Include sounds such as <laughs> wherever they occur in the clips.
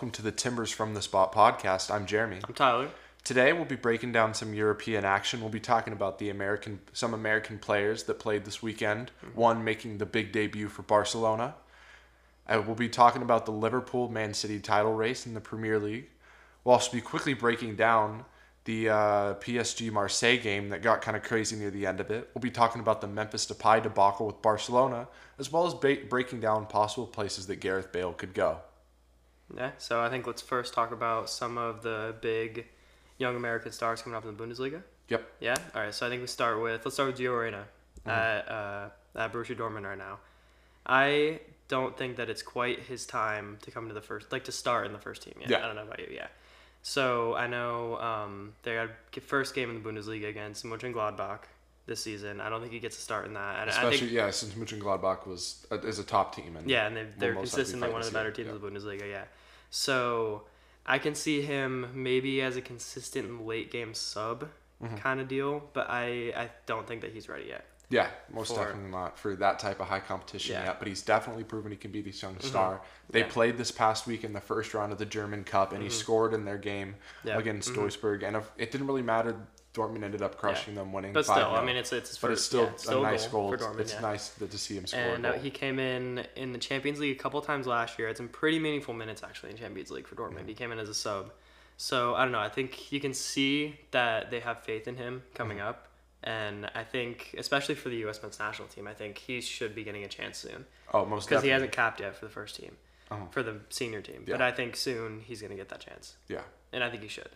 welcome to the Timbers from the Spot podcast. I'm Jeremy. I'm Tyler. Today we'll be breaking down some European action. We'll be talking about the American some American players that played this weekend, one making the big debut for Barcelona. Uh, we'll be talking about the Liverpool Man City title race in the Premier League. We'll also be quickly breaking down the uh, PSG Marseille game that got kind of crazy near the end of it. We'll be talking about the Memphis Depay debacle with Barcelona, as well as ba- breaking down possible places that Gareth Bale could go. Yeah, so I think let's first talk about some of the big young American stars coming up in the Bundesliga. Yep. Yeah. All right. So I think we start with let's start with Gio Reyna at uh, at Borussia Dortmund right now. I don't think that it's quite his time to come to the first, like to start in the first team yet. Yeah. I don't know about you. Yeah. So I know um, they got a first game in the Bundesliga against Mönchengladbach this season. I don't think he gets a start in that. And I Especially think, yeah, since Mönchengladbach was uh, is a top team and Yeah, and they've, they're consistently one of the better teams yeah. in the Bundesliga. Yeah, so I can see him maybe as a consistent late game sub Mm-hmm. kind of deal, but I I don't think that he's ready yet. Yeah, most for- definitely not for that type of high competition Yeah. Mm-hmm. yet. But he's definitely proven he can be this young star. They Yeah. Mm-hmm. played this past week in the first round of the German Cup, and he scored in their game Yeah. against Mhm. Duisburg. And it didn't really matter. Dortmund ended up crushing them, winning. But still, 5-0. I mean, it's it's but it's still yeah, still a nice goal. for Dortmund. it's yeah. nice to, to see him score. And uh, goal. he came in in the Champions League a couple times last year. Had some pretty meaningful minutes actually in Champions League for Dortmund. Mm-hmm. He came in as a sub, so I don't know. I think you can see that they have faith in him coming Mm-hmm. up, and I think especially for the U.S. men's national team, I think he should be getting a chance soon. oh, most because he hasn't capped yet for the first team, Uh-huh. for the senior team. But I think soon he's gonna get that chance, yeah, and I think he should,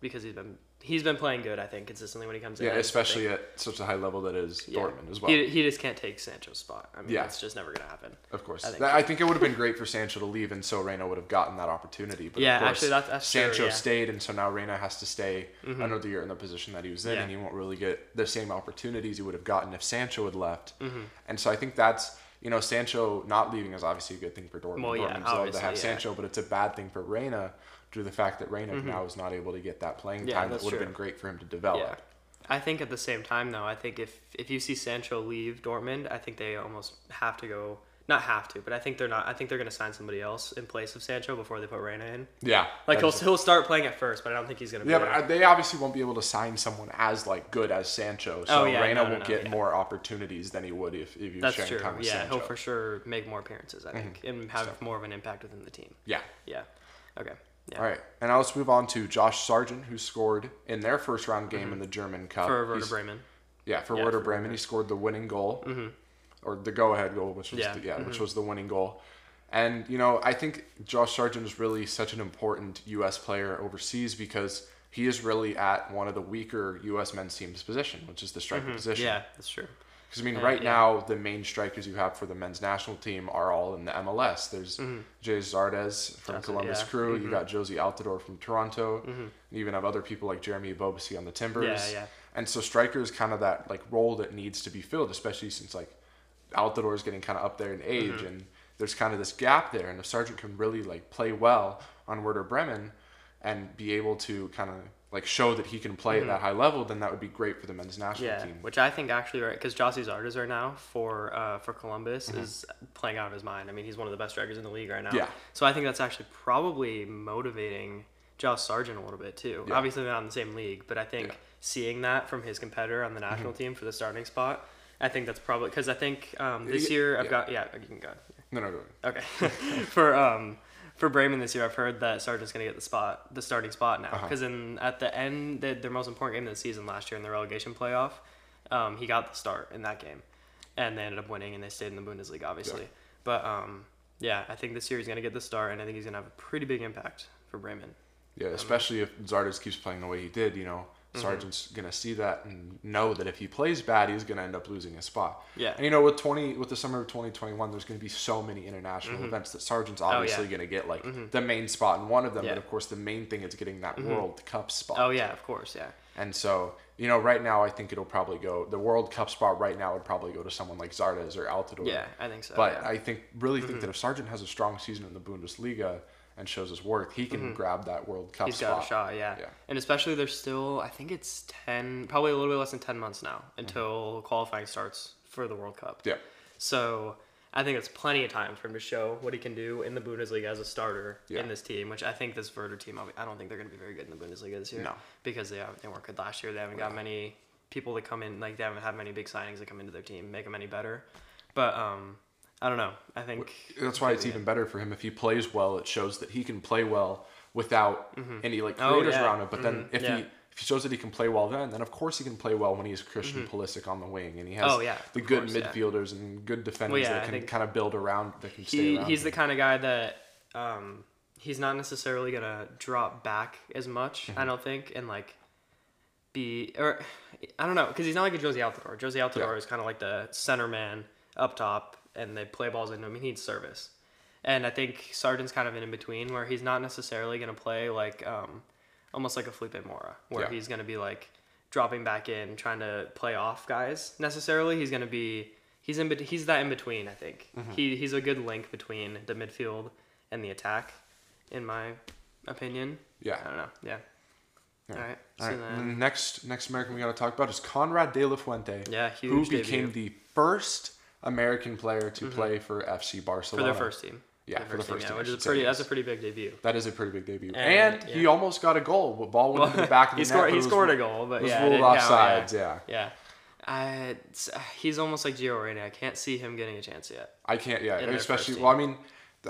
because he's been he's been playing good. I think consistently when he comes in. yeah, especially at such a high level that is yeah. Dortmund as well. He, he just can't take Sancho's spot. I mean, Yeah. it's just never gonna happen. Of course, I think- I think it would have been great for Sancho to leave, and so Reyna would have gotten that opportunity. But Yeah, of course, actually, that's- that's true, Sancho yeah. stayed, and so now Reyna has to stay Mhm. another year in the position that he was in, Yeah. and he won't really get the same opportunities he would have gotten if Sancho had left. Mhm. And so I think that's you know Sancho not leaving is obviously a good thing for Dortmund. Well, yeah, Dortmund's love to have yeah. Sancho, but it's a bad thing for Reyna due to the fact that Reyna Mhm. now is not able to get that playing Yeah, time that would have been great for him to develop. Yeah. I think at the same time though, I think if if you see Sancho leave Dortmund, I think they almost have to go. Not have to, but I think they're not. I think they're gonna sign somebody else in place of Sancho before they put Reyna in. Yeah, Like he'll he'll start playing at first, but I don't think he's gonna. Yeah, be but uh, they obviously won't be able to sign someone as like good as Sancho. So Oh, yeah, Reyna no, no, will no, get yeah. more opportunities than he would if, if was That's sharing true. time with Yeah, Sancho. he'll for sure make more appearances. I think and have So- more of an impact within the team. Yeah. Yeah. Okay. Yeah. All right, and now let's move on to Josh Sargent, who scored in their first round game in the German Cup. Mm-hmm. For Werder Bremen. Yeah, for Yeah, Werder for Bremen, Werder. he scored the winning goal, Mhm. or the go-ahead goal, which was Yeah, the, yeah, which mhm. was the winning goal. And you know, I think Josh Sargent is really such an important U.S. player overseas because he is really at one of the weaker U.S. men's team's position, which is the striker position. Mm-hmm. Yeah, that's true. Because I mean, right yeah. now the main strikers you have for the men's national team are all in the MLS. There's Gyasi Zardes from That's it, Columbus yeah. Crew. You Mhm. got Jozy Altidore from Toronto. Mhm. You even have other people like Jeremy Ebobisse on the Timbers. Yeah, yeah. And so striker is kind of that like role that needs to be filled, especially since like Altidore is getting kind of up there in age, Mm-hmm. and there's kind of this gap there. And if Sargent can really like play well on Werder Bremen and be able to kind of like show that he can play at that high level, then that would be great for the men's national Mm-hmm. Yeah, team. which I think actually right because Gyasi Zardes right now for uh, for Columbus is playing out of his mind. I mean, he's one of the best strikers in the league right now. Mm-hmm. Yeah. So I think that's actually probably motivating Josh Sargent a little bit too. Yeah. Obviously they're not in the same league, but I think Yeah. Mm-hmm. seeing that from his competitor on the national team for the starting spot, I think that's probably because I think um, this year I've yeah. got yeah you can go. No, no, no. Okay. <laughs> for um for Bremen this year, I've heard that Sargent's going to get the spot, the starting spot now, Uh-huh. because in at the end, the, their most important game of the season last year in the relegation playoff, um, he got the start in that game, and they ended up winning, and they stayed in the Bundesliga, obviously. Yeah. But um, yeah, I think this year he's going to get the start, and I think he's going to have a pretty big impact for Bremen. Yeah, especially if Zardes keeps playing the way he did, you know, Mm-hmm. Sargent's gonna see that and know that if he plays bad, he's gonna end up losing his spot. Yeah. And you know, with twenty with the summer of twenty twenty one, there's gonna be so many international events that Sargent's obviously Mm-hmm. Oh, yeah. gonna get like the main spot in one of them. Yeah. But of course, the main thing is getting that World Cup spot. Oh yeah, of course, yeah. And so, you know, right now, I think it'll probably go the World Cup spot. Right now, would probably go to someone like Zardes or Altidore. Yeah, I think so. But yeah. Mm-hmm. I think really think that if Sargent has a strong season in the Bundesliga and shows his worth, he can grab that World Cup Mm-hmm. He's spot. got a shot, yeah. Yeah. And especially there's still, I think it's 10, probably a little bit less than 10 months now Mm-hmm. until qualifying starts for the World Cup. Yeah. So I think it's plenty of time for him to show what he can do in the Bundesliga as a starter Yeah. in this team. Which I think this Werder team, I don't think they're going to be very good in the Bundesliga this year. No. because they they weren't good last year. They haven't got many people that come in like they haven't had many big signings that come into their team make them any better. But um, I don't know. I think That's why it's yeah. even better for him if he plays well. It shows that he can play well without any like Oh, creators yeah. around him. But then Mhm. if Yeah. he if he shows that he can play well, then then of course he can play well when he's Christian Pulisic on the wing and he has Mm-hmm. Oh, yeah, the good course, midfielders and good defenders Well, that can kind of build around that can stay he around. he's him. the kind of guy that um, he's not necessarily gonna drop back as much. Mm-hmm. I don't think and like be or I don't know because he's not like a Jozy Altidore. Jozy Altidore is kind of like the center man up top and they play balls into him. He needs service, and I think Sargent's kind of in between where he's not necessarily gonna play like um, almost like a Felipe Mora where Yeah. he's gonna be like dropping back in trying to play off guys necessarily. He's gonna be he's in he's that in between. I think Mm-hmm. he he's a good link between the midfield and the attack, in my opinion. Yeah. I don't know. Yeah. All right. All so right. then, the next next American we got to talk about is Konrad De La Fuente, yeah, who became debut the first American player to mm-hmm. play for FC Barcelona. for their first team. Yeah, for the first team, I which is pretty. That's a pretty big debut. That is a pretty big debut, And- and, he almost got a goal. Ball went into the back of <laughs> the he net. scored. He was- scored a goal, but was yeah, ruled didn't offsides. Yeah. Yeah. I, it's- uh, he's almost like Gio Reyna. I can't see him getting a chance yet. I can't. Yeah, especially. Well, I mean,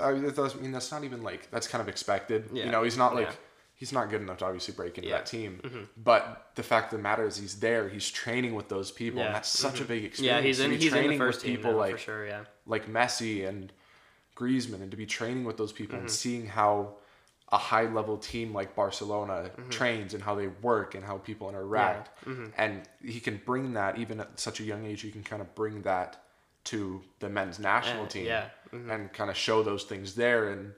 I mean, that does- I mean that's not even like that's kind of expected. Yeah. You know, he's not like Yeah. He's not good enough to obviously break into Yeah. Mm-hmm. that team. But the fact of the matter is, he's there. He's training with those people, Yeah. and that's such a big experience. Yeah, he's in. He's in training the first with team people now, like for sure. Yeah. like Messi and Griezmann, and to be training with those people Mm-hmm. and seeing how a high level team like Barcelona Mm-hmm. trains and how they work and how people interact. Mm-hmm. And he can bring that even at such a young age. He can kind of bring that to the men's national team mhm. and kind of show those things there and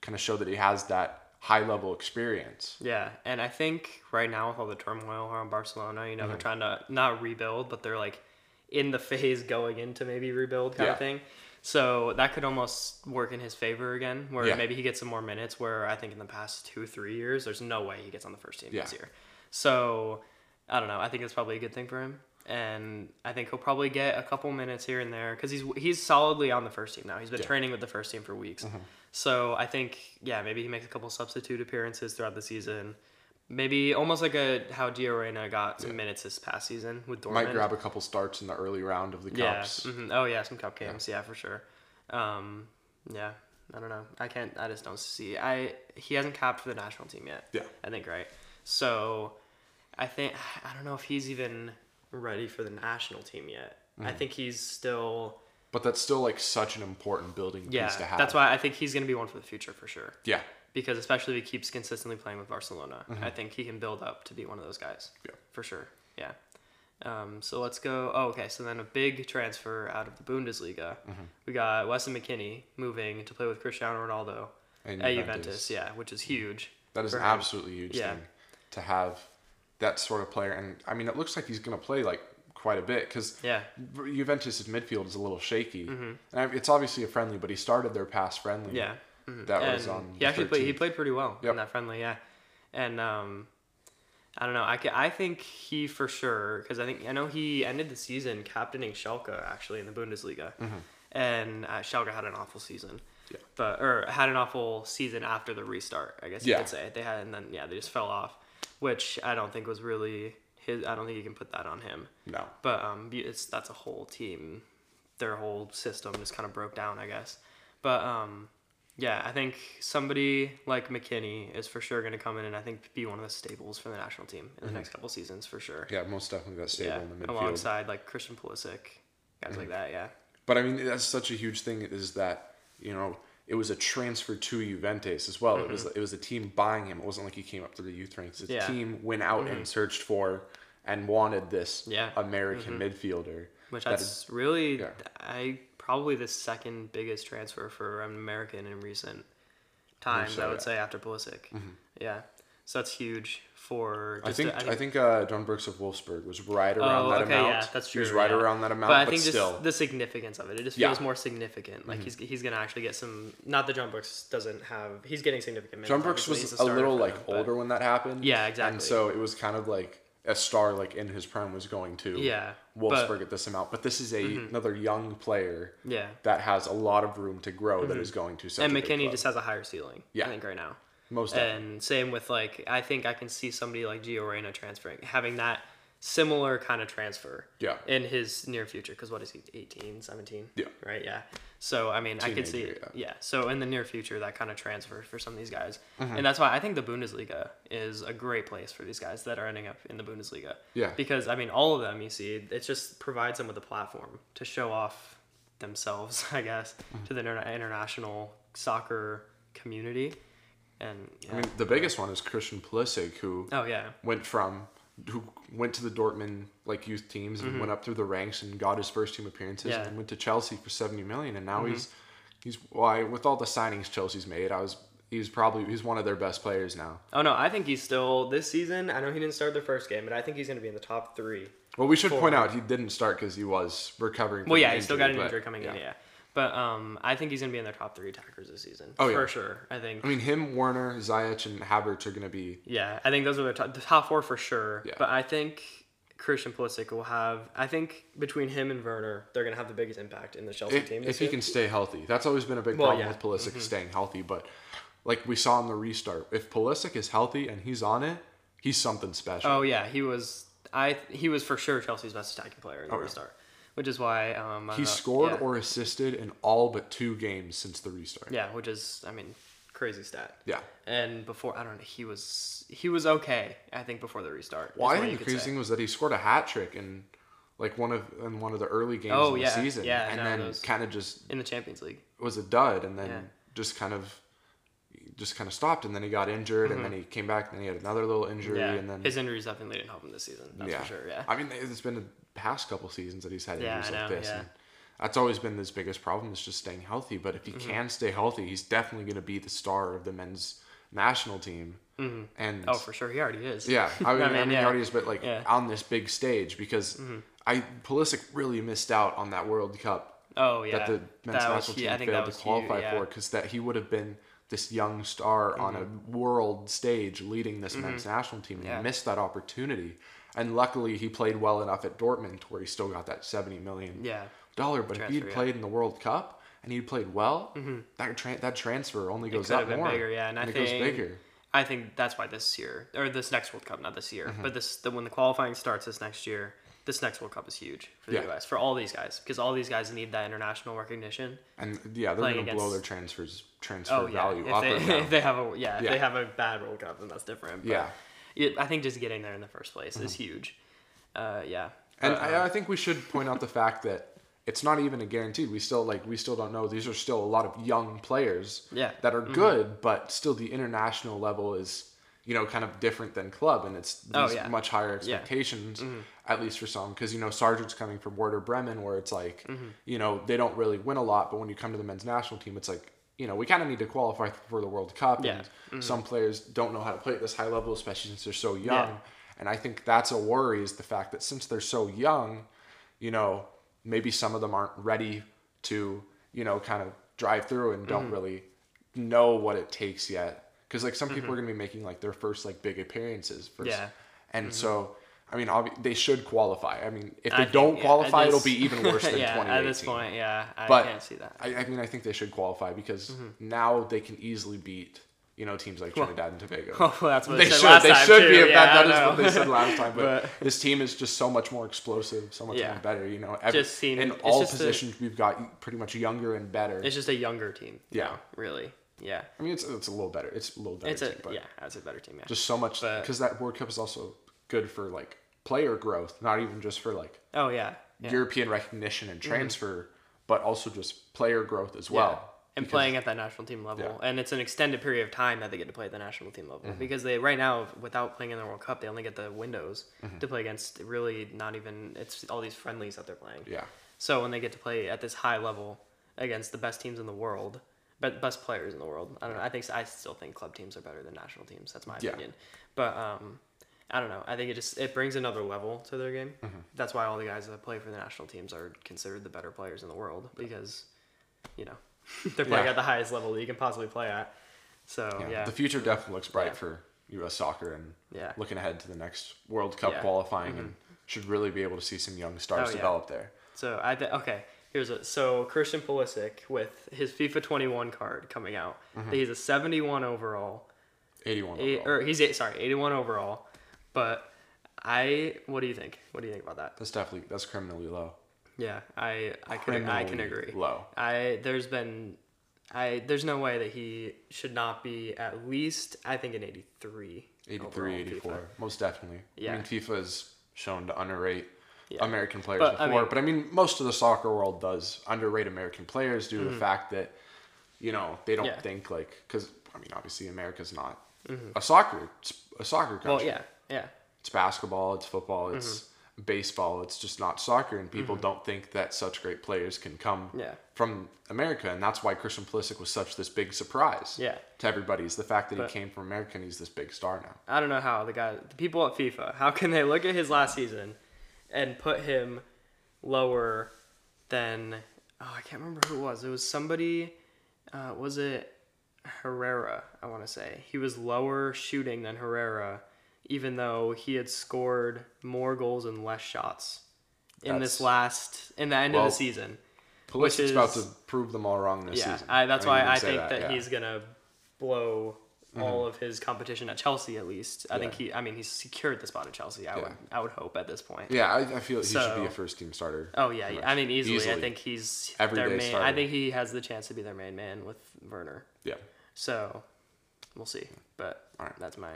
kind of show that he has that high level experience. Yeah, and I think right now with all the turmoil around Barcelona, you know, Mm-hmm. they're trying to not rebuild, but they're like in the <laughs> phase going into maybe rebuild kind Yeah. of thing. So that could almost work in his favor again, where Yeah. maybe he gets some more minutes. Where I think in the past two, three years, there's no way he gets on the first team this year. So I don't know. I think it's probably a good thing for him, and I think he'll probably get a couple minutes here and there because he's he's solidly on the first team now. He's been Yeah. training with the first team for weeks. Mm-hmm. So I think yeah, maybe he makes a couple substitute appearances throughout the season. Maybe almost like a how Gio Reyna got some minutes this past season with Dortmund. Might grab a couple starts in the early round of the yeah. cups. mhm. Oh yeah, some cup games. Yeah, for sure. Um, yeah. I don't know. I can't. I just don't see. I he hasn't capped for the national team yet. Yeah. I think right. So, I think I don't know if he's even ready for the national team yet. I Mm-hmm. think he's still. But that's still like such an important building Yeah, piece to have. that's why I think he's gonna be one for the future for sure. Yeah. because especially if he keeps consistently playing with Barcelona, I think he can build up to be one of those guys. Mm-hmm. Yeah. For sure. Yeah. Um, so let's go. Oh, okay. So then a big transfer out of the Bundesliga. Mm-hmm. We got Weston McKennie moving to play with Cristiano Ronaldo And at Juventus. Juventus. Yeah, which is huge. That is an him. absolutely huge Yeah. thing to have that sort of player. And I mean, it looks like he's going to play like quite a bit because Yeah. Juventus' midfield is a little shaky. And it's obviously a friendly, but he started their past friendly. Mm-hmm. Yeah. Mhm. That and was on. He the actually played. He played pretty well Yep. in that friendly. Yeah. And um, I don't know. I, I think he for sure because I think I know he ended the season captaining Schalke actually in the Bundesliga, and uh, Schalke had an awful season. Mm-hmm. Yeah. But or had an awful season after the restart. I guess you Yeah. could say they had, and then yeah, they just fell off, which I don't think was really his. I don't think you can put that on him. No. But um, it's that's a whole team. Their whole system just kind of broke down, I guess. But um, yeah, I think somebody like McKennie is for sure going to come in and I think be one of the staples for the national team in the next couple seasons for sure. Yeah, most definitely that stable Yeah, in the midfield. alongside like Christian Pulisic, guys like that. Yeah. But I mean, that's such a huge thing is that you know it was a transfer to Juventus as well. It was it was a team buying him. It wasn't like he came up through the youth ranks. The Mm-hmm. Yeah. Mm-hmm. team went out and searched for and wanted this Yeah. American midfielder. Which that that's really yeah. I probably the second biggest transfer for an American in recent times. I would. Mm-hmm. say after Pulisic. Yeah. So that's huge for. I think to- I think uh, John Brooks of Wolfsburg was right around Oh, that okay, amount. yeah, that's true. He was right yeah. around that amount, but I but, think still. just the significance of it, it just Yeah. feels more significant. Like he's he's gonna actually get some. Not that John Brooks doesn't have. He's getting significant. John Brooks was a little like but- older when that happened. Yeah, exactly. And so it was kind of like a star like in his prime was going to Yeah, Wolfsburg but- Mm-hmm. at this amount. But this is a another young player Yeah. that has a lot of room to grow that is going to and McKennie just has a higher ceiling. Yeah. I think right now. Most definitely. And same with like I think I can see somebody like Gio Reyna transferring, having that similar kind of transfer. Yeah. In his near future, because what is he, 18, 17? Yeah. Right. Yeah. So I mean, I could see. Teenager, Yeah. So in the near future, that kind of transfer for some of these guys, Mm-hmm. and that's why I think the Bundesliga is a great place for these guys that are ending up in the Bundesliga. Yeah. Because I mean, all of them, you see, it just provides them with a platform to show off themselves, <laughs> I guess, Mm-hmm. to the interna- international soccer community. And yeah. I mean, the biggest one is Christian Pulisic, who oh yeah, went from who went to the Dortmund like youth teams and went up through the ranks and got his first team appearances Mm-hmm. Yeah. Mm-hmm. and went to Chelsea for 70 million and now he's he's why with all the signings Chelsea's made I was he's probably he's one of their best players now. Oh no, I think he's still this season. I know he didn't start the first game, but I think he's going to be in the top three. Well, we should For- point out he didn't start because he was recovering. From Well, yeah, he still got an injury coming in. Yeah, but um, I think he's going to be in their top three attackers this season. Oh, yeah. for sure. I think. I mean, him, Werner, Ziyech, and Havertz are going to be. Yeah, I think those are the top, the top four for sure. Yeah. But I think Christian Pulisic will have. I think between him and Werner, they're going to have the biggest impact in the Chelsea If, team. if this he can stay healthy, that's always been a big Well, problem yeah. Mm-hmm. with Pulisic staying healthy. But like we saw in the restart, if Pulisic is healthy and he's on it, he's something special. Oh yeah, he was. I he was for sure Chelsea's best attacking player in the Oh, yeah. restart, which is why um, he know, scored yeah. or assisted in all but two games since the restart. yeah, which is I mean crazy stat. Yeah. And before I don't know, he was he was okay. I think before the restart. Well, I think the crazy thing was that he scored a hat trick in like one of in one of the early games Oh, of the season, yeah, and no, then kind of just in the Champions League. was a dud, and then Yeah. just kind of just kind of stopped, and then he got injured, and then he came back, and then he had another little injury, Mm-hmm. Yeah, and then his injuries definitely didn't help him this season. That's yeah, for sure. Yeah. I mean, it's been the past couple seasons that he's had Yeah, injuries I like this. yeah. And that's always been his biggest problem is just staying healthy. But if he Mm-hmm. can stay healthy, he's definitely going to be the star of the men's national team. Mm-hmm. And Oh, for sure, he already is. yeah, <laughs> I mean, I mean, he yeah. already is, but like Yeah. on this big stage because Mm-hmm. I Pulisic really missed out on that World Cup Oh yeah. that the men's That national hu- team I that failed to qualify huge, yeah. Mm-hmm. for because that he would have been this young star on a world stage leading this men's national team and Yeah. he missed that opportunity. And luckily, he played well enough at Dortmund where he still got that seventy million Yeah. dollar. But if he'd yeah. Mm-hmm. played in the World Cup and he'd played well, that tra- that transfer only goes up more. bigger, yeah, and I it goes think- bigger. I think that's why this year or this next World Cup, not this year, Mm-hmm. but this the when the qualifying starts this next year, this next World Cup is huge for the Yeah. U.S. for all these guys because all these guys need that international recognition. And yeah, they're going to blow their transfers transfer Oh yeah, value if up they, if <laughs> they have a yeah, if Yeah. they have a bad World Cup, then that's different. But Yeah. it, I think just getting there in the first place is mm-hmm. huge. Uh, yeah, And But, I, I um, think we should point out the fact that it's not even a guarantee. We still like we still don't know. These are still a lot of young players Yeah. that are mm-hmm. good, but still the international level is you know kind of different than club, and it's oh, these Oh, yeah. much higher Yeah. expectations mm-hmm. At least for some. Because you know Sargent's coming from Werder Bremen, where it's like you know they don't really win a lot, but when you come to the men's national team, it's like. You know, we kind of need to qualify for the World Cup, Yeah. and some players don't know how to play at this high level, especially since they're so young. Yeah. And I think that's a worry is the fact that since they're so young, you know, maybe some of them aren't ready to, you know, kind of drive through and Mm-hmm. don't really know what it takes yet. Because like some Mm-hmm. people are gonna be making like their first like big appearances. First. Yeah. Mm-hmm. And so, I mean, obvi- they should qualify. I mean, if they think, don't yeah, qualify, it'll be even worse <laughs> than yeah, 2018. at this point, yeah, I But can't see that. I, I mean, I think they should qualify because Mm-hmm. now they can easily beat, you know, teams like Trinidad and Tobago. Oh, <laughs> well, that's what they they, said should. last They time should too. be. Yeah, that, that I what they said last time. <laughs> But, But- this team is just so much more explosive, so much Yeah. more better. You know, every, Just seeing- in all just a- positions we've got pretty much younger and better. It's just a younger team. Yeah. now, really. Yeah, I mean, it's it's a little better. It's a little better. it's a team, but yeah, it's a better team. Yeah, just so much because that World Cup is also good for like player growth, not even just for like oh yeah, yeah. European recognition and transfer, but also just player growth as well. Yeah. And Because- playing at that national team level, Yeah. and it's an extended period of time that they get to play at the national team level Mm-hmm. because they right now without playing in the World Cup, they only get the windows Mm-hmm. to play against. Really, not even it's all these friendlies that they're playing. Yeah. So when they get to play at this high level against the best teams in the world, but best players in the world, I don't know. I think I still think club teams are better than national teams. That's my opinion. Yeah. opinion. But um, I don't know. I think it just it brings another level to their game. Mm-hmm. That's why all the guys that play for the national teams are considered the better players in the world because, you know, <laughs> they're playing Yeah. at the highest level that you can possibly play at. So Yeah. yeah, The future definitely looks bright Yeah. for U.S. soccer and Yeah. looking ahead to the next World Cup Yeah. Mm-hmm. qualifying and should really be able to see some young stars Oh, develop there. So I th- okay. Here's a so Christian Pulisic with his FIFA 21 card coming out. Mm-hmm. He's a 71 overall. 81 Eight, overall. or he's eight, sorry 81 overall. But I what do you think? What do you think about that? That's definitely that's criminally low. Yeah, I I can I can agree. low. I there's been I there's no way that he should not be at least I think an 83. 83, 84. FIFA. Most definitely. Yeah. I mean, FIFA is shown to underrate Yeah. American players But, I before, mean- but I mean, most of the soccer world does underrate American players due to the fact that, you know, they don't Mm-hmm. Yeah. think like, because I mean, obviously America's not a soccer a soccer country. Mm-hmm. Well, yeah, yeah. It's basketball, it's football, it's Mm-hmm. baseball. It's just not soccer, and people don't think that such great players can come Yeah. from America, and that's why Christian Pulisic was such this big surprise Yeah. to everybody. Is the fact that But- he came from America and he's this big star now. I don't know how the guy, the people at FIFA, how can they look at his last season and put him lower than? Oh, I can't remember who it was. It was somebody. Uh, was it Herrera? I want to say he was lower shooting than Herrera, even though he had scored more goals and less shots in this last in the end of the season. Pulisic's about to prove them all wrong this Yeah, season. I, that's mean, why I think that, yeah. Mm-hmm. he's gonna blow all of his competition at Chelsea at least. I think he. I mean, he's secured the spot at Chelsea. I would. I would hope at this point. Yeah, I, I feel he should be a first team starter. Oh yeah, yeah. I mean easily, I think he's Everyday their main. I think he has the chance to be their main man with Werner. Yeah. So we'll see. But All right. that's my.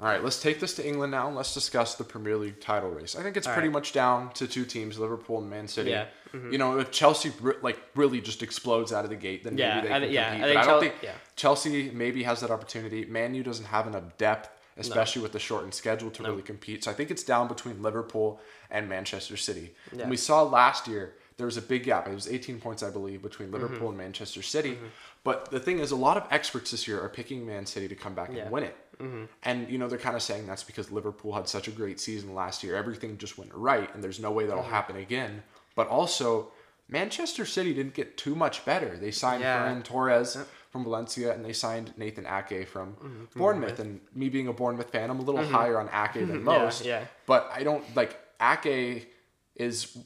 All right, let's take this to England now and let's discuss the Premier League title race. I think it's All pretty right. much down to two teams, Liverpool and Man City. Yeah, mm-hmm. You know, if Chelsea like really just explodes out of the gate, then Yeah, maybe they I can yeah, compete. I but I don't Chel- think yeah. Chelsea maybe has that opportunity. Man U doesn't have enough depth, especially with the shortened schedule to really compete. So I think it's down between Liverpool and Manchester City. Yeah. And we saw last year there was a big gap. It was 18 points, I believe, between Mm-hmm. Liverpool and Manchester City. But the thing is, a lot of experts this year are picking Man City to come back Yeah. and win it. Mm-hmm. And you know they're kind of saying that's because Liverpool had such a great season last year. Everything just went right, and there's no way that'll mm-hmm. happen again. But also, Manchester City didn't get too much better. They signed Yeah. Ferran Torres from Valencia, and they signed Nathan Ake from mm-hmm. Bournemouth. And me being a Bournemouth fan, I'm a little higher on Ake than <laughs> most. yeah. But I don't like Ake is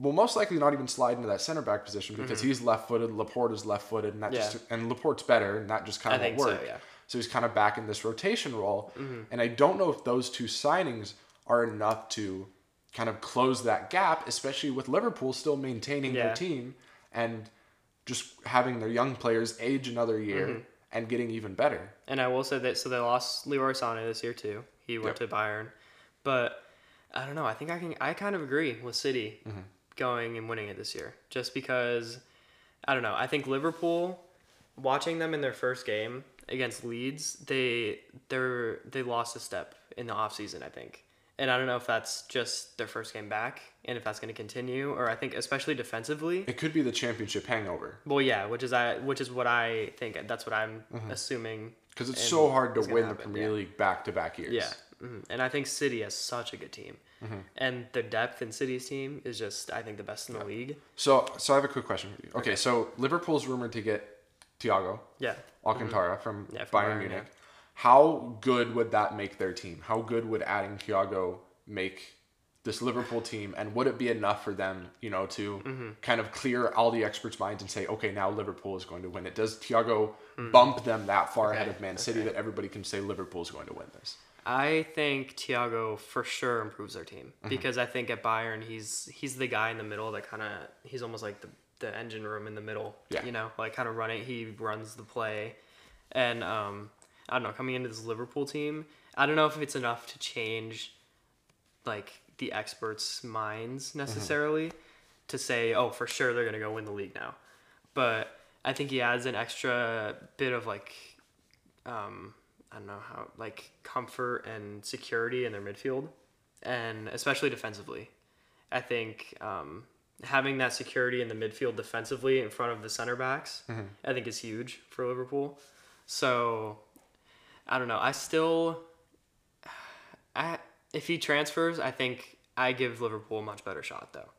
will most likely not even slide into that center back position because he's left footed. Laporte is left footed, and that Yeah. just and Laporte's better, and that just kind of think won't so, work. yeah. So he's kind of back in this rotation role. Mm-hmm. And I don't know if those two signings are enough to kind of close that gap, especially with Liverpool still maintaining Yeah. their team and just having their young players age another year Mm-hmm. and getting even better. And I will say that so they lost Leroy Sané this year too. He went Yep. to Bayern, but I don't know. I think I can. I kind of agree with City Mm-hmm. going and winning it this year, just because I don't know. I think Liverpool, watching them in their first game against Leeds, they they're they lost a step in the offseason, I think. And I don't know if that's just their first game back and if that's going to continue or I think especially defensively. It could be the championship hangover Well, yeah, which is I which is what I think that's what I'm Mm-hmm. assuming because it's so hard to win the Premier yeah. League back to back years. Yeah, hmm and I think City has such a good team, Mm-hmm. and the depth in City's team is just I think the best in the league. So, so I have a quick question for you. Okay, so Liverpool's rumored to get Thiago Yeah, Alcantara from Mm-hmm. Yeah, from Bayern Bayern, Munich. yeah. How good would that make their team? How good would adding Thiago make this Liverpool team? And would it be enough for them, you know, to Mm-hmm. kind of clear all the experts' minds and say, okay, now Liverpool is going to win it? Does Thiago Mm-hmm. bump them that far ahead of Man City that everybody can say Liverpool's going to win this? I think Thiago for sure improves their team Mm-hmm. because I think at Bayern he's he's the guy in the middle that kind of he's almost like the the engine room in the middle. Yeah. You know, like kind of running. He runs the play, and um, I don't know. Coming into this Liverpool team, I don't know if it's enough to change, like the experts' minds necessarily, to say, oh, for sure they're gonna go win the league now. But I think he adds an extra bit of like um, I don't know how like comfort and security in their midfield, and especially defensively. I think um, having that security in the midfield defensively in front of the center backs, I think is huge for Liverpool. So I don't know. I still, <sighs> I if he transfers, I think I give Liverpool a much better shot though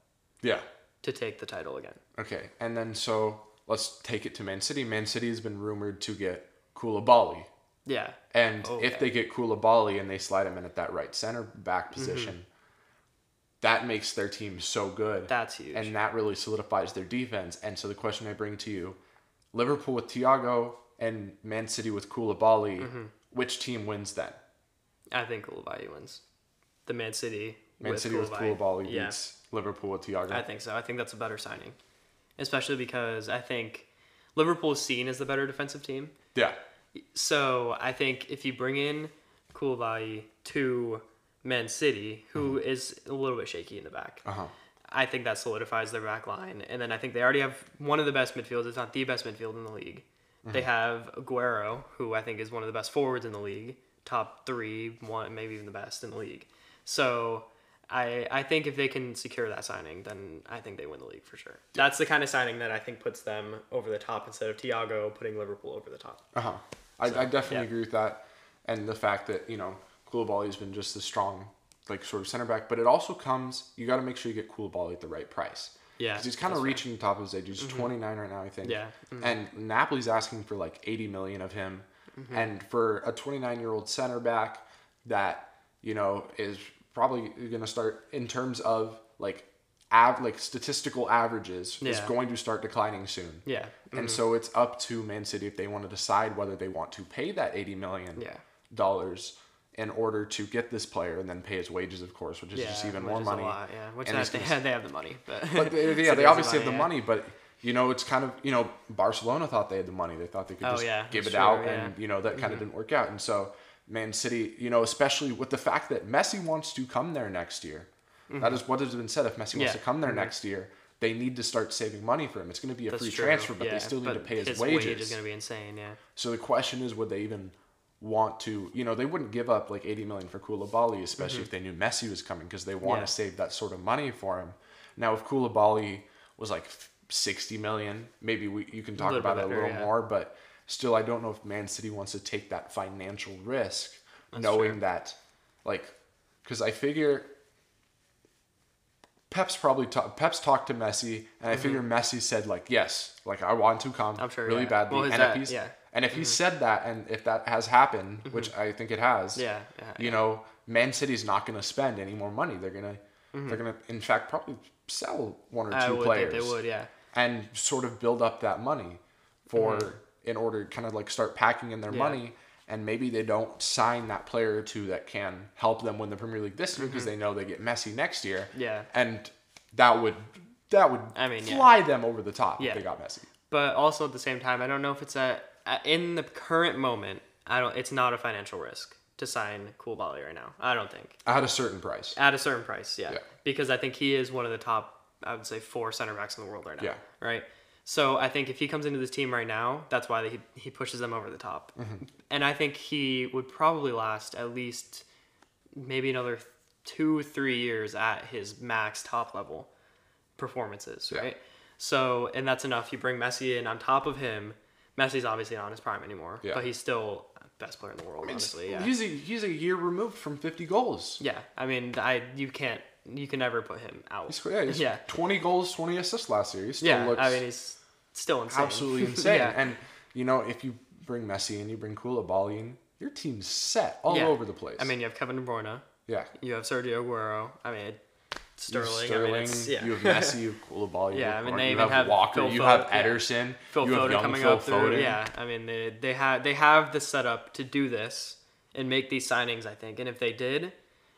Yeah. to take the title again. Okay, and then so let's take it to Man City. Man City has been rumored to get Koulibaly Yeah. And Oh, if they get Koulibaly and they slide him in at that right center back Mm-hmm. That makes their team so good. That's huge. and that really solidifies their defense. And so the question I bring to you, Liverpool with Thiago and Man City with Koulibaly, Mm-hmm. which team wins then? I think Koulibaly wins. The Man City. Man with City with Koulibaly Yeah. beats Liverpool with Thiago. I think so. I think that's a better signing, especially because I think Liverpool is seen as the better defensive team. yeah. So I think if you bring in Koulibaly to Man City, who is a little bit shaky in the back, Uh-huh. I think that solidifies their back line. And then I think they already have one of the best midfields, if not the best midfield in the league. They have Aguero, who I think is one of the best forwards in the league, top three, one maybe even the best in the league. So I I think if they can secure that signing, then I think they win the league for sure. That's the kind of signing that I think puts them over the top instead of Thiago putting Liverpool over the top. Uh-huh. I, I definitely yeah. agree with that. And the fact that, you know, Koulibaly's been just a strong, like, sort of center back. But it also comes, you got to make sure you get Koulibaly at the right price. Yeah, Because he's kind of reaching the top of his age. He's 29 right now, I think. Yeah. Mm-hmm. And Napoli's asking for like 80 million of him. Mm-hmm. And for a 29 year old center back that, you know, is probably going to start in terms of like, av- like statistical averages is Yeah. Mm-hmm. going to start declining soon. Yeah. And so it's up to Man City if they want to decide whether they want to pay that 80 million Yeah. dollars in order to get this player and then pay his wages, of course, which is just even more money. Lot, yeah, which And they, gonna- <laughs> they have the money, but But they, <laughs> yeah, City they obviously have the yeah. money, but you know, it's kind of you know, Barcelona thought they had the money. They thought they could Oh, just yeah, give it out, and you know that kind of didn't work out. And so, Man City, you know, especially with the fact that Messi wants to come there next year, that is what has been said. If Messi wants Mm-hmm. To come there next year, they need to start saving money for him. It's going to be a That's free true, transfer, but yeah, they still need to pay his, his wages. wage is going to be insane. Yeah. So the question is, would they even want to? You know, they wouldn't give up like eighty million for Koulibaly, especially Mm-hmm. if they knew Messi was coming, because they want Yeah. to save that sort of money for him. Now, if Koulibaly was like sixty million, maybe we you can talk about it a little yeah. more. But still, I don't know if Man City wants to take that financial risk, That's knowing true. that, like, because I figure. Pep's probably ta- Pep's talked to Messi, and I figure Messi said like, "Yes, like I want to come Mm-hmm. I'm sure, really yeah. badly." Well, and dad- if he's yeah. Mm-hmm. and if he said that, and if that has happened, which I think it has, Yeah, yeah, you know, Man City's not going to spend any more money. They're gonna, they're gonna, in fact, probably sell one or two would players think they would. Yeah. and sort of build up that money for in order to kind of like start packing in their Mm-hmm. Yeah. money. And maybe they don't sign that player or two that can help them win the Premier League this year because they know they get Messi next year. Mm-hmm. Yeah. and that would that would I mean, yeah. fly them over the top Yeah. if they got Messi. But also at the same time, I don't know if it's a- in the current moment. I don't. It's not a financial risk to sign Koulibaly right now. I don't think At a certain price. at a certain price. Yeah. Yeah. Because I think he is one of the top. I would say four center backs in the world right now. Yeah. Right. So I think if he comes into this team right now, that's why he he pushes them over the top. Mm-hmm. And I think he would probably last at least maybe another two three years at his max top level performances. Yeah. Right. So and that's enough. You bring Messi in on top of him. Messi's obviously not in his prime anymore, Yeah. but he's still best player in the world. honestly, yeah. He's a he's a year removed from 50 goals. Yeah, I mean, I you can't you can never put him out. He's, yeah, he's yeah, 20 goals, 20 assists last year. He still yeah. looks I mean, he's still insane. absolutely <laughs> insane. yeah. And you know, if you bring Messi and you bring Koulibaly in, your team's set all Yeah. over the place. I mean, you have Kevin De Bruyne, yeah. you have Sergio Aguero. I mean, have Sterling. Sterling, I mean, it's, yeah. you have <laughs> Messi, you have Koulibaly, you Yeah, have I mean, they you even have have Walker, Phil you have Foden, yeah. Ederson, Phil you have Foden young coming Phil up through. Foden. Yeah, I mean, they they have they have the setup to do this and make these signings. I think, and if they did,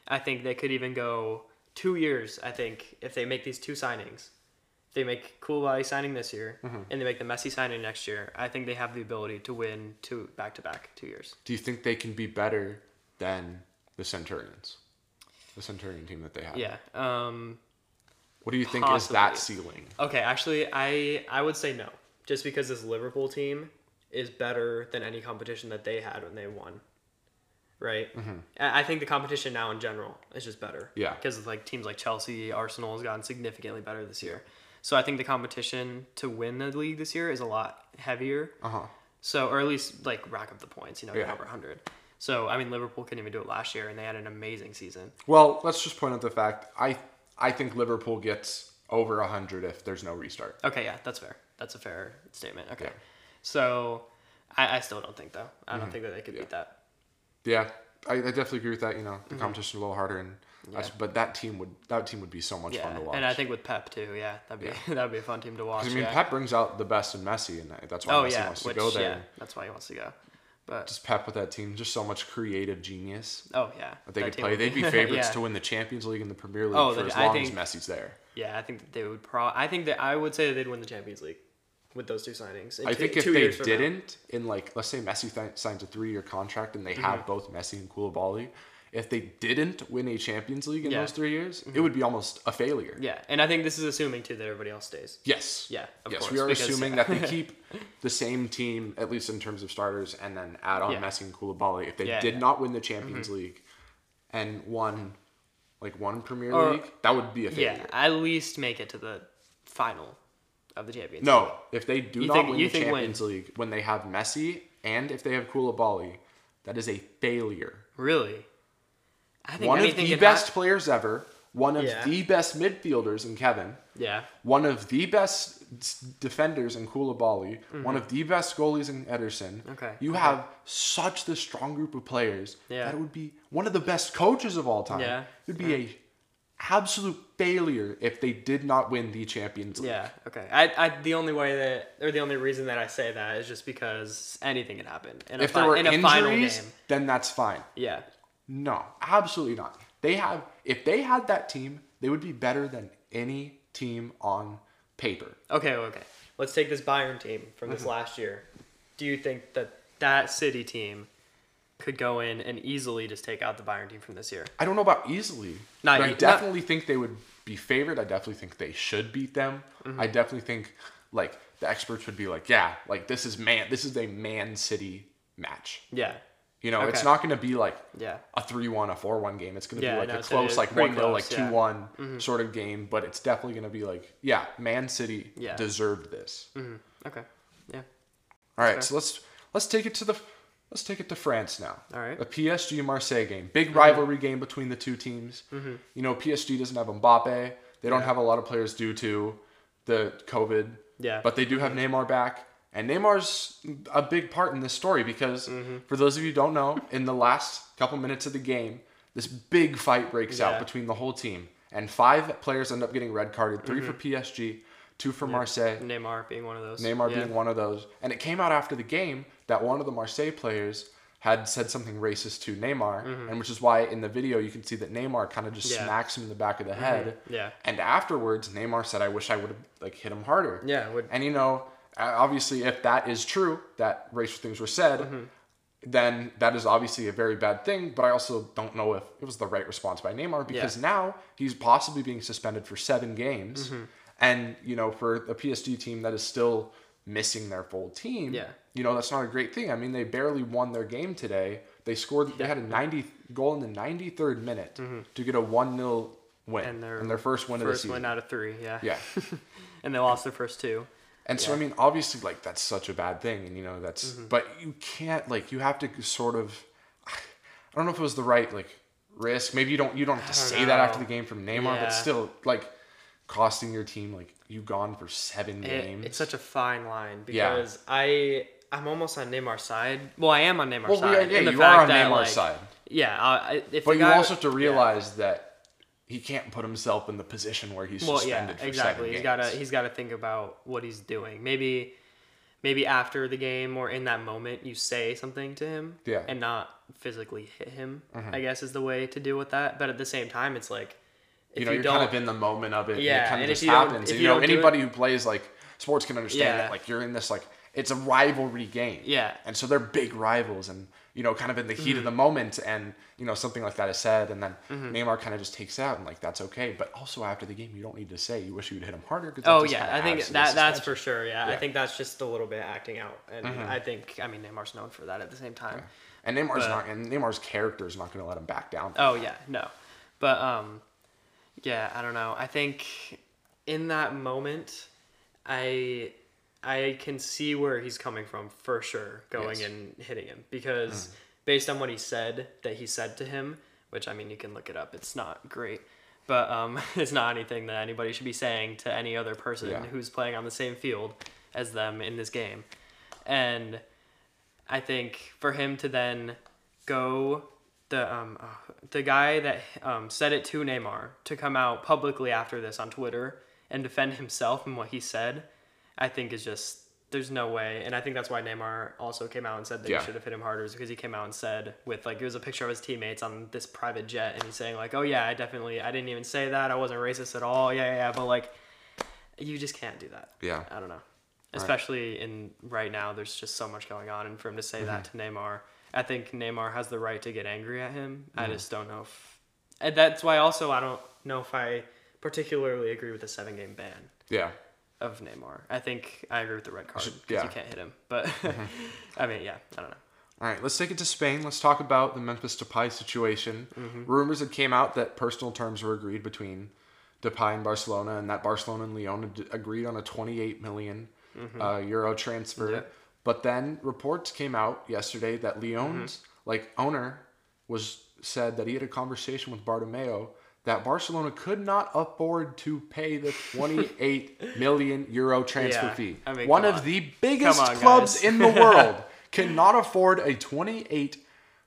I think they could even go two years. I think if they make these two signings, they make Koulibaly signing this year, Mm-hmm. and they make the Messi signing next year. I think they have the ability to win two back to back two years. Do you think they can be better than the Centurions? The Centurion team that they have. Yeah. Um, What do you think is that ceiling? Okay, actually, I I would say no, just because this Liverpool team is better than any competition that they had when they won. Right. I I think the competition now in general is just better. Mm-hmm. Yeah. Because like teams like Chelsea, Arsenal has gotten significantly better this year. So I think the competition to win the league this year is a lot heavier. Uh huh. So or at least like rack up the points, you know, Yeah. over hundred. So I mean, Liverpool couldn't even do it last year, and they had an amazing season. Well, let's just point out the fact I I think Liverpool gets over hundred if there's no restart. Okay, yeah, that's fair. That's a fair statement. Okay. Yeah. So I, I still don't think though. I don't think that they could beat that. Yeah, I, I definitely agree with that. You know, the competition a little harder, and Mm-hmm. Yeah. but that team would that team would be so much Yeah, fun to watch. and I think with Pep too. Yeah, that'd be <laughs> that'd be a fun team to watch. I mean, yeah. Pep brings out the best in Messi, and that's why oh Messi yeah, wants to which go there. yeah, that's why he wants to go. But Just Pep with that team, just so much creative genius oh yeah, that they that could play. They'd be <laughs> favorites yeah. to win the Champions League and the Premier League Oh, for as long think- as Messi's there. Yeah, I think that they would pro. I think that I would say that they'd win the Champions League with those two signings. In I two- think if they years from now. didn't, in like let's say Messi th- signs a three-year contract and they Mm-hmm. have both Messi and Koulibaly, if they didn't win a Champions League in Yeah. Mm-hmm. those three years, it would be almost a failure. Yeah, and I think this is assuming too that everybody else stays. Yes. Yeah, of yes, course, we are because- assuming that they <laughs> keep the same team at least in terms of starters, and then add on Yeah. Messi and Koulibaly. If they Yeah, did yeah. Mm-hmm. not win the Champions League and won like one Premier Or- League, that would be a failure. Yeah, at least make it to the final of the Champions. League. No, if they do You not think- win the? Champions League when they have Messi and if they have Koulibaly, that is a failure. really. I think one of the best hap- players ever, one of Yeah. the best midfielders in Kevin, yeah, one of the best defenders in Koulibaly, one of the best goalies in Ederson. Mm-hmm. Okay, You okay. have such the strong group of players Yeah. that it would be one of the best coaches of all time. Yeah, It would be a absolute failure if they did not win the Champions League. yeah. Okay. I, I the only way that or the only reason that I say that is just because anything can happen in a, If fi- there were in a final injuries, game. then that's fine. Yeah. No, absolutely not. They have if they had that team, they would be better than any team on paper. Okay. Okay. Let's take this Bayern team from Mm-hmm. this last year. Do you think that that City team could go in and easily just take out the Bayern team from this year? I don't know about easily, Not but I not- definitely think they would be favored. I definitely think they should beat them. Mm-hmm. I definitely think like the experts would be like, yeah, like this is man, this is a Man City match. Yeah. You know, it's not going to be like Yeah. a three-one, a four-one game. It's going to Yeah, be like no, a close, like pretty one 0 like close, yeah. Mm-hmm. two-one sort of game. But it's definitely going to be like, yeah, Man City deserved this. Okay. Yeah. All right, fair. so let's let's take it to the let's take it to France now. All right. Mm-hmm. A PSG Marseille game, big rivalry game between the two teams. You know, PSG doesn't have Mbappe. They don't have a lot of players due to the COVID. Yeah. But they do have Neymar back, and Neymar's a big part in this story because Mm-hmm. for those of you who don't know, in the last couple minutes of the game, this big fight breaks Yeah. out between the whole team, and five players end up getting red carded. 3 for PSG, two for Marseille. Neymar being one of those. Neymar yeah. being one of those. And it came out after the game that one of the Marseille players had said something racist to Neymar, and which is why in the video you can see that Neymar kind of just Mm-hmm. Yeah. Mm-hmm. smacks him in the back of the head. Yeah. And afterwards, Neymar said, "I wish I would have like hit him harder." Yeah. Would. And you know, obviously, if that is true, that racial things were said, Mm-hmm. then that is obviously a very bad thing. But I also don't know if it was the right response by Neymar because now he's possibly being suspended for seven games, Mm-hmm. and you know, for a PSG team that is still missing their full team, Yeah. you know, that's not a great thing. I mean, they barely won their game today. They scored. They had a ninety goal in the ninety third minute to get a one 0 win Mm-hmm. And their, and their first win of the season. first win out of three. Yeah. Yeah. <laughs> and they lost their first two. And so I mean, obviously, like that's such a bad thing, and you know that's. Mm-hmm. But you can't like you have to sort of. I don't know if it was the right like risk. Maybe you don't you don't have to don't say that after the game from Neymar, Yeah. but still like costing your team like you gone for seven It- games. it's such a fine line Yeah. because I I'm almost on Neymar's side. Well, I am on Neymar's well, side. yeah, the you are on Neymar's like, side, Yeah, I, if but you guy- also have to yeah. realize that he can't put himself in the position where he's well, yeah, suspended for exactly. He's games. gotta he's gotta think about what he's doing. Maybe maybe after the game or in that moment you say something to him Yeah. Mm-hmm. and not physically hit him. I guess is the way to deal with that. But at the same time, it's like if you know, you you're don't kind of in the moment of it. and Yeah, it kind of and just happens. and you you know, don't it- anybody who plays like sports can understand Yeah. that. Like you're in this like it's a rivalry game. Yeah. And so they're big rivals, and you know, kind of in the heat of the moment, and you know, something like that is said, and then Neymar kind of just takes out, and like that's okay. But also after the game, you don't need to say you wish you would hit him harder. that Oh yeah, I think adds to the that that's for sure. Yeah. I Yeah. Mm-hmm. think that's just a little bit acting out, and I think I mean Neymar's known for that at the same time. And Neymar's but- not, and Neymar's character is not going to let him back down. Oh yeah, no, but um, yeah, I don't know. I think in that moment, I I can see where he's coming from for sure, going Yes. and hitting him because based on what he said that he said to him, which I mean you can look it up. It's not great. But um, <laughs> it's not anything that anybody should be saying to any other person Yeah. who's playing on the same field as them in this game. And I think for him to then go the um uh, the guy that um, said it to Neymar to come out publicly after this on Twitter and defend himself and what he said, I think is just there's no way. And I think that's why Neymar also came out and said that Yeah. he should have hit him harder is because he came out and said with like it was a picture of his teammates on this private jet and he's saying like, "Oh yeah, I definitely I didn't even say that. I wasn't racist at all. Yeah, yeah, yeah." But like you just can't do that. Yeah. I don't know. Especially in right now, there's just so much going on, and for him to say that Mm-hmm. to Neymar, I think Neymar has the right to get angry at him. I Mm-hmm. just don't know if. And that's why also I don't know if I particularly agree with the seven game ban Yeah. Of Neymar. I think I agree with the red card because yeah. you can't hit him. But <laughs> mm-hmm. I mean, yeah, I don't know. All right, let's take it to Spain. Let's talk about the Memphis Depay situation. Mm-hmm. Rumors had came out that personal terms were agreed between Depay and Barcelona, and that Barcelona and Lyon had agreed on a 28 million mm-hmm. uh, euro transfer. Yeah. But then reports came out yesterday that Lyon's like owner was said that he had a conversation with Bartomeu that Barcelona could not afford to pay the 28 million euro transfer Yeah, fee. I mean, One of on. the biggest on, clubs guys. in the <laughs> world cannot afford a 28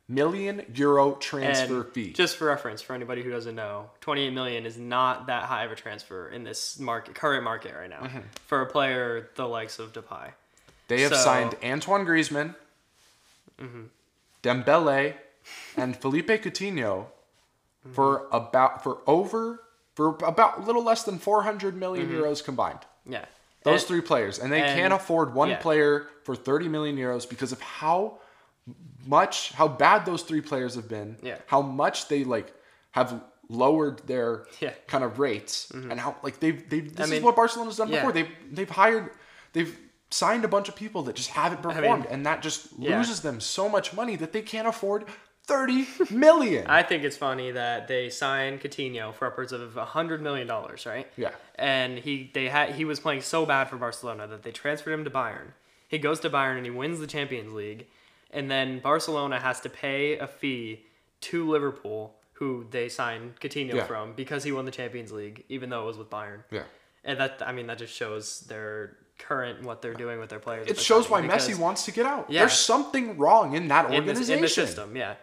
million euro transfer And fee. just for reference, for anybody who doesn't know, 28 million is not that high of a transfer in this market, current market right now, Mm-hmm. for a player the likes of Depay. they have so- signed Antoine Griezmann, Dembele, and Felipe Coutinho for about for over for about a little less than 400 million euros combined. Yeah. Those And- three players, and they and- can't afford one yeah. player for 30 million euros because of how much, how bad those three players have been. Yeah. How much they like have lowered their Yeah. Mm-hmm. kind of rates, and how like they've they've this mean, is what Barcelona's done yeah. before. They've they've hired they've signed a bunch of people that just haven't performed, and that just loses them so much money that they can't afford 30 million. I think it's funny that they signed Coutinho for upwards of hundred million dollars, right? Yeah. And he they had he was playing so bad for Barcelona that they transferred him to Bayern. He goes to Bayern and he wins the Champions League, and then Barcelona has to pay a fee to Liverpool, who they signed Coutinho Yeah. from because he won the Champions League, even though it was with Bayern. yeah. And that I mean that just shows their current what they're doing with their players. It shows why signing, Messi wants to get out. Yeah. There's something wrong in that in organization. in the system. Yeah,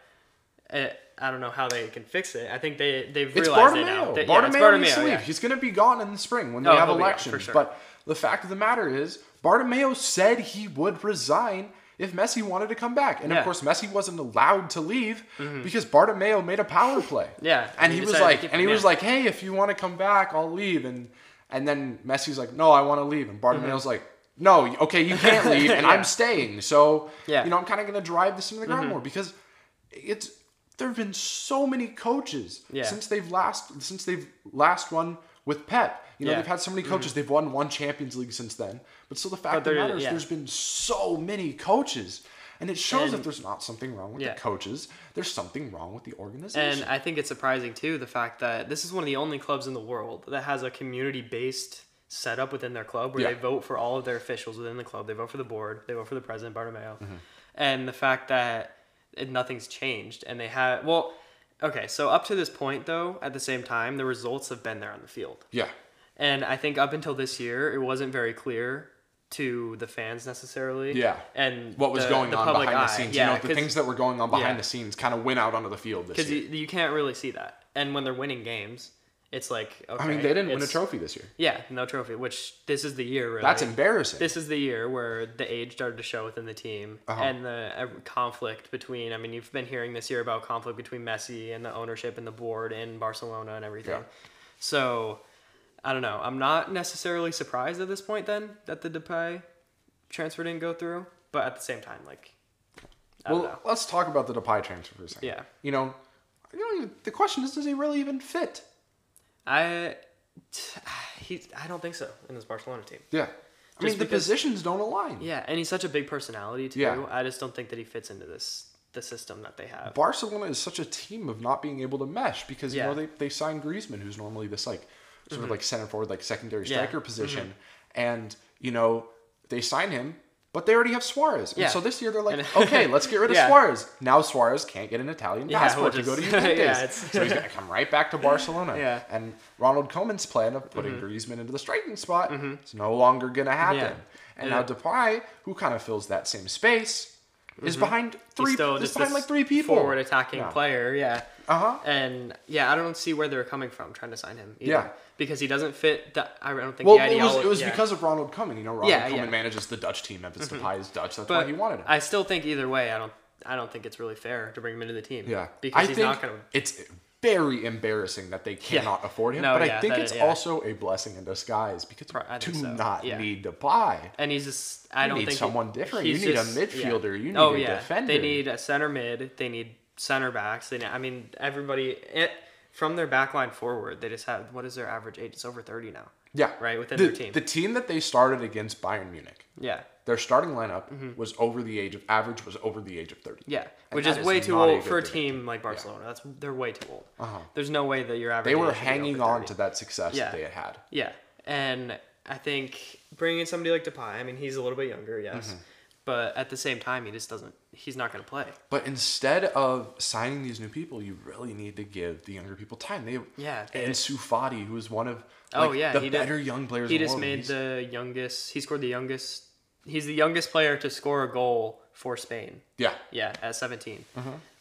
I don't know how they can fix it. I think they they've It's realized it now. Bartomeu. That- Bartomeu, yeah, Bartomeu, needs to leave. yeah. He's going to be gone in the spring when they Oh, have he'll be out, elections. sure. But the fact of the matter is, Bartomeu said he would resign if Messi wanted to come back. And of Yeah. Mm-hmm. course, Messi wasn't allowed to leave because Bartomeu made a power play. <laughs> Yeah, and and he he was like, and he was like, hey, if you want to come back, I'll leave. And and then Messi's like, no, I want to leave. And Bartomeu's like. No, okay, you can't leave, <laughs> and Mm-hmm. Yeah. I'm staying. So, Yeah. you know, I'm kind of going to drive this into the ground more because it's there have been so many coaches Yeah. since they've last since they've last won with Pep. You know, Yeah. Mm-hmm. they've had so many coaches. They've won one Champions League since then. But still, the fact of the matter is, there's been so many coaches, and it shows that there's not something wrong with Yeah. the coaches. There's something wrong with the organization. And I think it's surprising too the fact that this is one of the only clubs in the world that has a community based setup within their club where Yeah. they vote for all of their officials within the club. They vote for the board. They vote for the president, Bartomeu. Mm-hmm. And the fact that it, nothing's changed and they have well, okay. So up to this point though, at the same time, the results have been there on the field. yeah, And I think up until this year, it wasn't very clear to the fans necessarily. Yeah. And what was the- going the on behind the scenes? Yeah, you know, the things that were going on behind Yeah. the scenes kind of went out onto the field this because year. you, you can't really see that. And when they're winning games, it's like okay, I mean, they didn't win a trophy this year. Yeah, no trophy. Which this is the year really. That's embarrassing. This is the year where the age started to show within the team Uh-huh. and the uh, conflict between. I mean, you've been hearing this year about conflict between Messi and the ownership and the board in Barcelona and everything. Yeah. So, I don't know. I'm not necessarily surprised at this point then that the Depay transfer didn't go through, but at the same time, like, I well, don't know. let's talk about the Depay transfer for a second. Yeah. You know, you know, the question is, does he really even fit? I, <sighs> he, I don't think so in this Barcelona team. Yeah. I mean, the because- positions don't align. Yeah, and he's such a big personality too. Yeah. I just don't think that he fits into this the system that they have. Barcelona is such a team of not being able to mesh because you Yeah. Mm-hmm. know they, they signed Griezmann, who's normally this like sort of like center forward, like secondary Yeah. Mm-hmm. striker position, and you know they sign him, but they already have Suarez, and so this year they're like, <laughs> okay, let's get rid of Yeah. Suarez. Now Suarez can't get an Italian Yeah, passport which to go to Juventus, <laughs> yeah, so he's gonna come right back to Barcelona. Yeah. Mm-hmm. and Ronald Koeman's plan of putting Griezmann into the striking spot is no longer gonna happen. Yeah. And Yeah. now Depay, who kind of fills that same space, is behind He's three. still is just behind like three people. forward attacking Yeah. player. Yeah. Uh huh. And yeah, I don't see where they're coming from trying to sign him. Either, Yeah. because he doesn't fit. The, I don't think Well, the it was it was yeah. because of Ronald Koeman. You know, Ronald Yeah, Koeman yeah. manages the Dutch team. Memphis Depay is Dutch. That's why he wanted him. I still think either way, I don't. I don't think it's really fair to bring him into the team. Yeah, Because I he's think not going to. it's very embarrassing that they cannot afford him. No, but I think it's is- yeah. also a blessing in disguise because I you do so, not yeah. need to buy. And he's just. I You don't need think someone different. You need a just- yeah. midfielder. You need oh, a yeah. defender. They need a center mid. They need center backs. They. Need, I mean, everybody. It, from their back line forward, they just have what is their average age? It's over thirty now. Yeah, right, within the, their team. The team that they started against Bayern Munich, Yeah. their starting lineup was over the age of average was over the age of thirty. Yeah, And which is is way too old for a thing. team like Barcelona. That's they're way too old. Uh-huh. There's no way that your average. They were hanging on to that success Yeah. that they had had. Yeah, and I think bringing in somebody like Depay. I mean, he's a little bit younger, yes, Mm-hmm. but at the same time, he just doesn't. He's not going to play. But instead of signing these new people, you really need to give the younger people time. They Yeah, they- Ansu Fati, who is one of Oh, like, yeah, the he did- better young players. He just made He's- the youngest. He scored the youngest. He's the youngest player to score a goal for Spain. yeah. Yeah, at 17,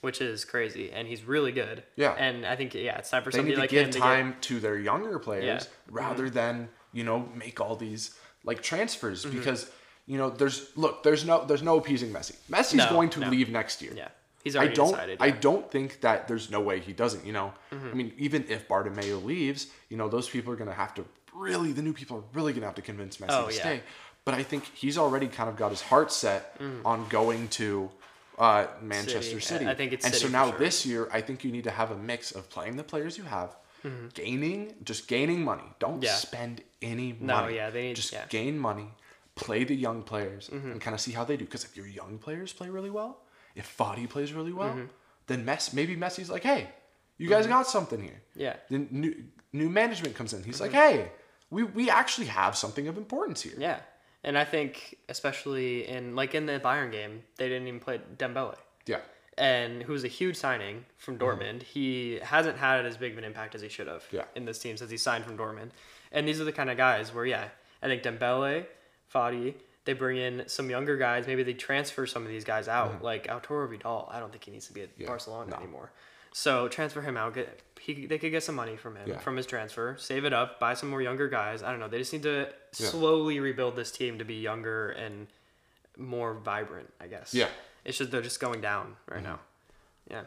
which is crazy, and he's really good. Mm-hmm. Yeah. and I think yeah, it's time for They somebody need to like give him to time to their younger players Yeah. Mm-hmm. rather than you know make all these like transfers Mm-hmm. because you know there's look there's no there's no appeasing Messi. Messi's No, going to no. leave next year. Yeah, he's I don't. decided. I yeah. Mm-hmm. don't think that there's no way he doesn't. You know, I mean, even if Bartomeu leaves, you know, those people are gonna have to really. The new people are really gonna have to convince Messi Oh, to yeah. stay. But I think he's already kind of got his heart set on going to uh, Manchester City. City. I- I think it's and City so now sure. this year, I think you need to have a mix of playing the players you have, Mm-hmm. gaining just gaining money. Don't Yeah. spend any money. No, yeah, they need- just. Mm-hmm. gain money, play the young players, and kind of see how they do. Because if your young players play really well, if Fati plays really well, Mm-hmm. then maybe Messi's like, hey, you guys got something here. Yeah. Then new new management comes in. He's Mm-hmm. like, hey, we we actually have something of importance here. Yeah, and I think especially in like in the Bayern game, they didn't even play Dembele, Yeah. and who was a huge signing from Dortmund. He hasn't had as big of an impact as he should have Yeah. in this team since he signed from Dortmund. And these are the kind of guys where yeah, I think Dembele, Fati. They bring in some younger guys. Maybe they transfer some of these guys out, like Arturo Vidal. I don't think he needs to be at Barcelona no. anymore. So transfer him out. Get he, they could get some money from him Yeah. from his transfer. Save it up. Buy some more younger guys. I don't know. They just need to Yeah. slowly rebuild this team to be younger and more vibrant. I guess. Yeah. Mm-hmm. It's just they're just going down right now. Yeah.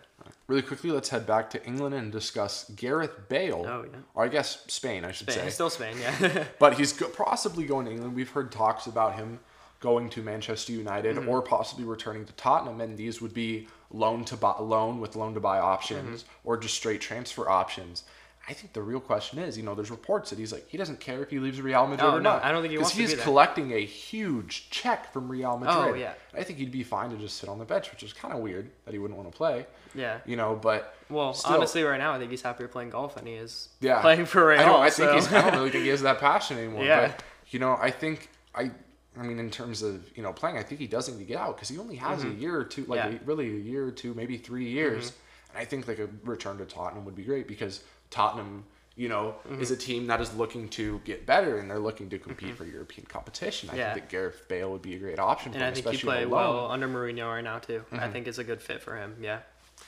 Really quickly, let's head back to England and discuss Gareth Bale. Oh, yeah. Or I guess Spain, I should Spain. say. Still Spain. Yeah. <laughs> But he's go- possibly going to England. We've heard talks about him going to Manchester United Mm-hmm. or possibly returning to Tottenham, and these would be loan to buy, loan with loan to buy options Mm-hmm. or just straight transfer options. I think the real question is, you know, there's reports that he's like he doesn't care if he leaves Real Madrid Oh, or no, not. I don't think he wants to he's be there. collecting a huge check from Real Madrid. Oh, yeah. I think he'd be fine to just sit on the bench, which is kind of weird that he wouldn't want to play. yeah. You know, but Well, still- honestly, right now I think he's happier playing golf than he is yeah. playing for Real. I don't. I think he's. I don't really think he has that <laughs> passion anymore. Yeah. But you know, I think I. I mean, in terms of you know playing, I think he does need to get out because he only has a year or two, like Mm-hmm. Yeah. Mm-hmm. a, really a year or two, maybe three years. And I think like a return to Tottenham would be great because Tottenham, you know, Mm-hmm. is a team that is looking to get better and they're looking to compete for European competition. I Yeah. think that Gareth Bale would be a great option for and I think he especially play on loan. well under Mourinho right now too. I Mm-hmm. think it's a good fit for him. Yeah.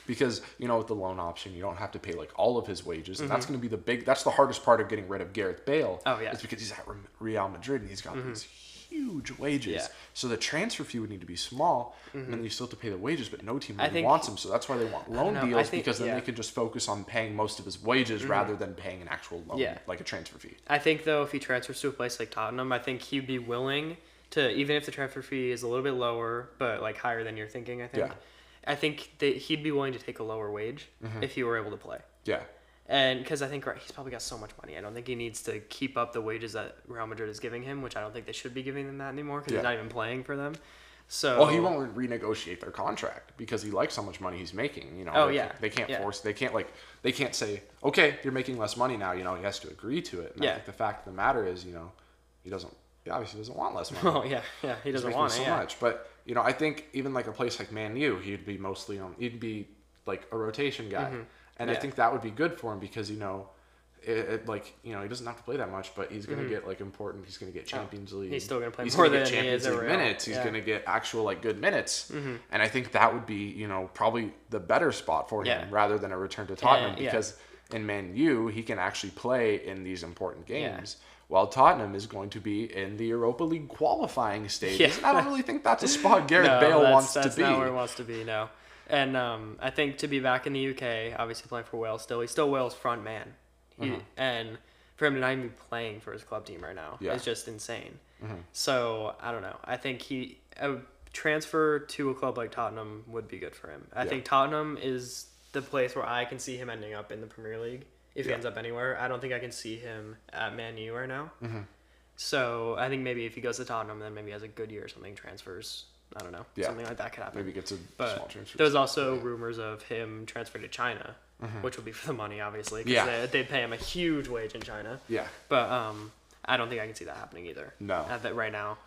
because you know with the loan option you don't have to pay like all of his wages and Mm-hmm. that's going to be the big that's the hardest part of getting rid of Gareth Bale Oh, yeah. it's because he's at Real Madrid and he's got these huge wages Yeah. so the transfer fee would need to be small and then you still have to pay the wages but no team really think- wants him so that's why they want loan know, deals think- because then yeah. Mm-hmm. they can just focus on paying most of his wages rather than paying an actual loan Yeah. like a transfer fee I think though, if he transfers to a place like Tottenham, I think he'd be willing to, even if the transfer fee is a little bit lower, but like higher than you're thinking. I think. Yeah. I think that he'd be willing to take a lower wage Mm-hmm. if he were able to play. yeah And because I think he's probably got so much money, I don't think he needs to keep up the wages that Real Madrid is giving him, which I don't think they should be giving them that anymore because Yeah. he's not even playing for them. So well he won't renegotiate their contract because he likes how much money he's making you know Oh, they, yeah. they can't Yeah. force they can't like they can't say okay you're making less money now you know he has to agree to it and I Yeah. think the fact of the matter is you know he doesn't he obviously doesn't want less <laughs> money Oh yeah, yeah, he doesn't want so. Yeah. much but you know I think even like a place like Man U he'd be mostly on he'd be like a rotation guy mm-hmm. And I Mm-hmm. Think that would be good for him because you know it, it, like you know he doesn't have to play that much, but he's gonna get like important. He's gonna get Champions League. Mm-hmm. Oh, He's still gonna play He's more gonna get than he Champions is League minutes. He's Yeah. Mm-hmm. gonna get actual like good minutes, and I think that would be you know probably the better spot for him Yeah. rather than a return to Tottenham yeah. because in Man U he can actually play in these important games. While Tottenham is going to be in the Europa League qualifying stages, Yeah. and I don't really think that's a spot <laughs> Gareth no, Bale that's, wants that's to be. That's not where he wants to be. No, and um, I think to be back in the UK, obviously playing for Wales still, he's still Wales front man, he, and for him to not even be playing for his club team right now Mm-hmm. Yeah. Mm-hmm. is just insane. So I don't know. I think he a transfer to a club like Tottenham would be good for him. I Yeah. think Tottenham is the place where I can see him ending up in the Premier League. If he ends up anywhere, I don't think I can see him at Man U right now. Mm-hmm. So I think maybe if he goes to Tottenham, then maybe he has a good year or something, transfers. I don't know. Yeah. Something like that could happen. Maybe gets a small But transfer. there was also rumors of him transferred to China, which would be for the money, obviously. Mm-hmm. Yeah. They, they'd pay him a huge wage in China. yeah. But um, I don't think I can see that happening either. No. At that right now.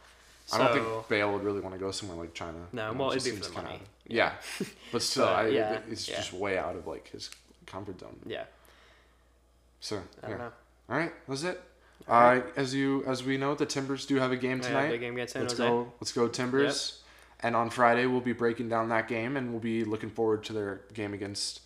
So, I don't think Bale would really want to go somewhere like China. No, You know, well, it it'd be for the kinda- money. Yeah, <laughs> but still, But, I, yeah, it's yeah. just way out of like his comfort zone. Yeah. So I don't know. All right, that's it. All Uh, as you as we know, the Timbers do have a game Yeah, tonight. big game against San let's Jose. go. Let's go Timbers. And on Friday we'll be breaking down that game, and we'll be looking forward to their game against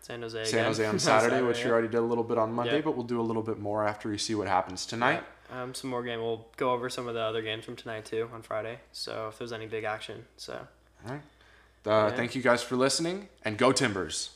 San Jose. San again. Jose on <laughs> Saturday, which yeah. we already did a little bit on Monday, Yeah. but we'll do a little bit more after we see what happens tonight. Um, some more game. We'll go over some of the other games from tonight too on Friday. So if there's any big action, so All right. Uh. Thank you guys for listening, and go Timbers.